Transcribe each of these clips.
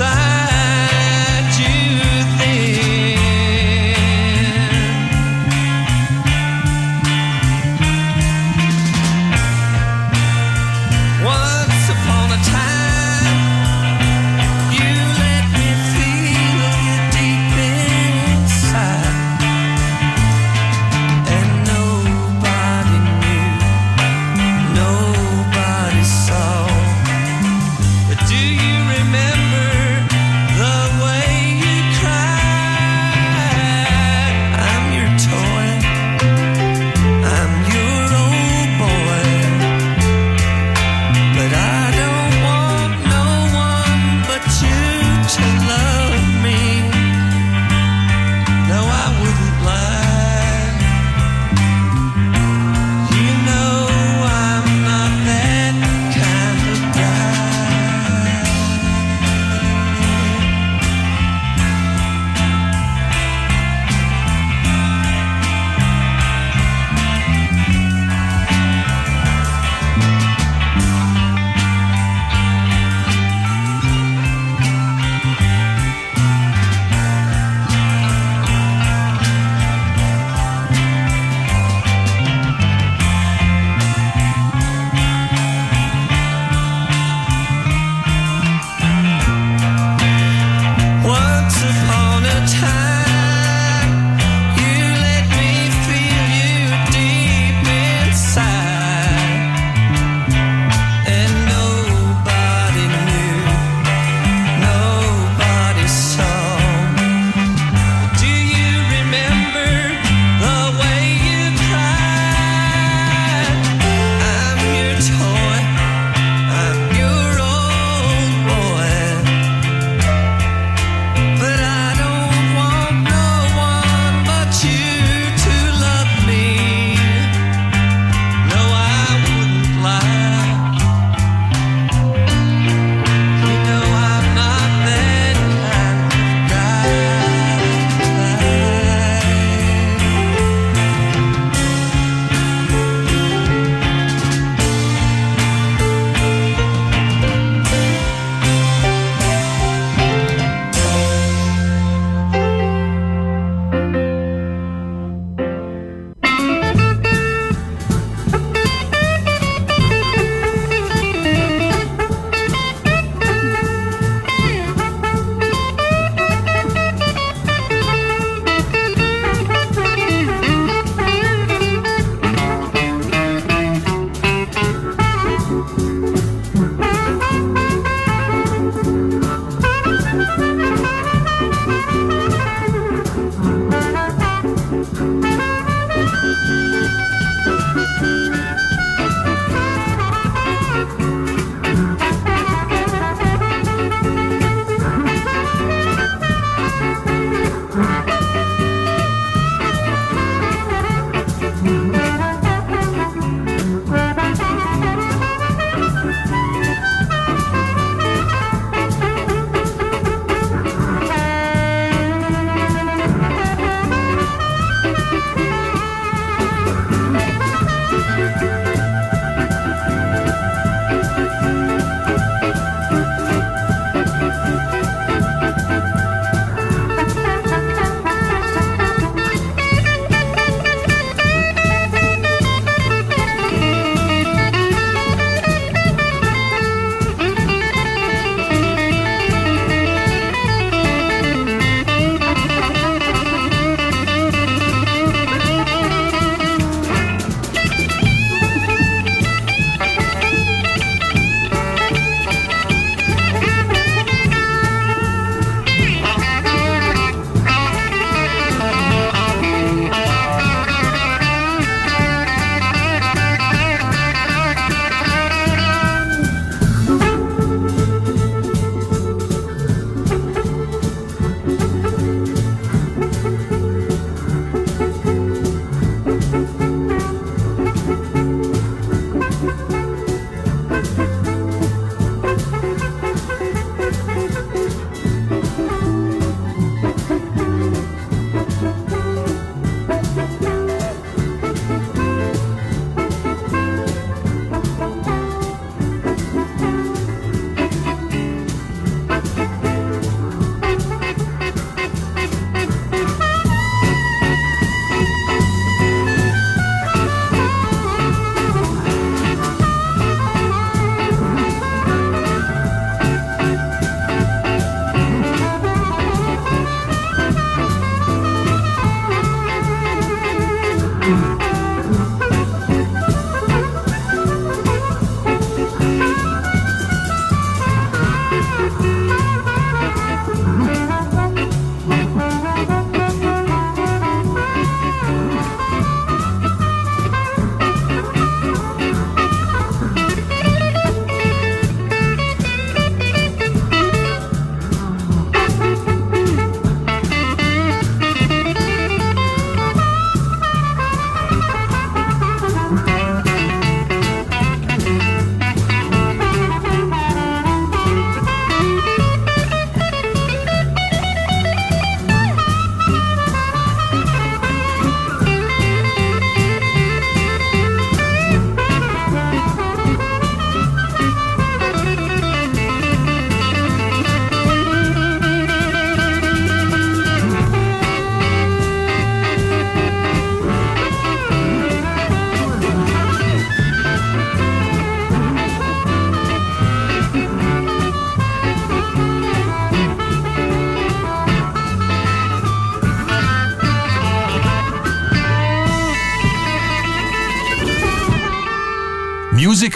side.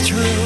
Is true.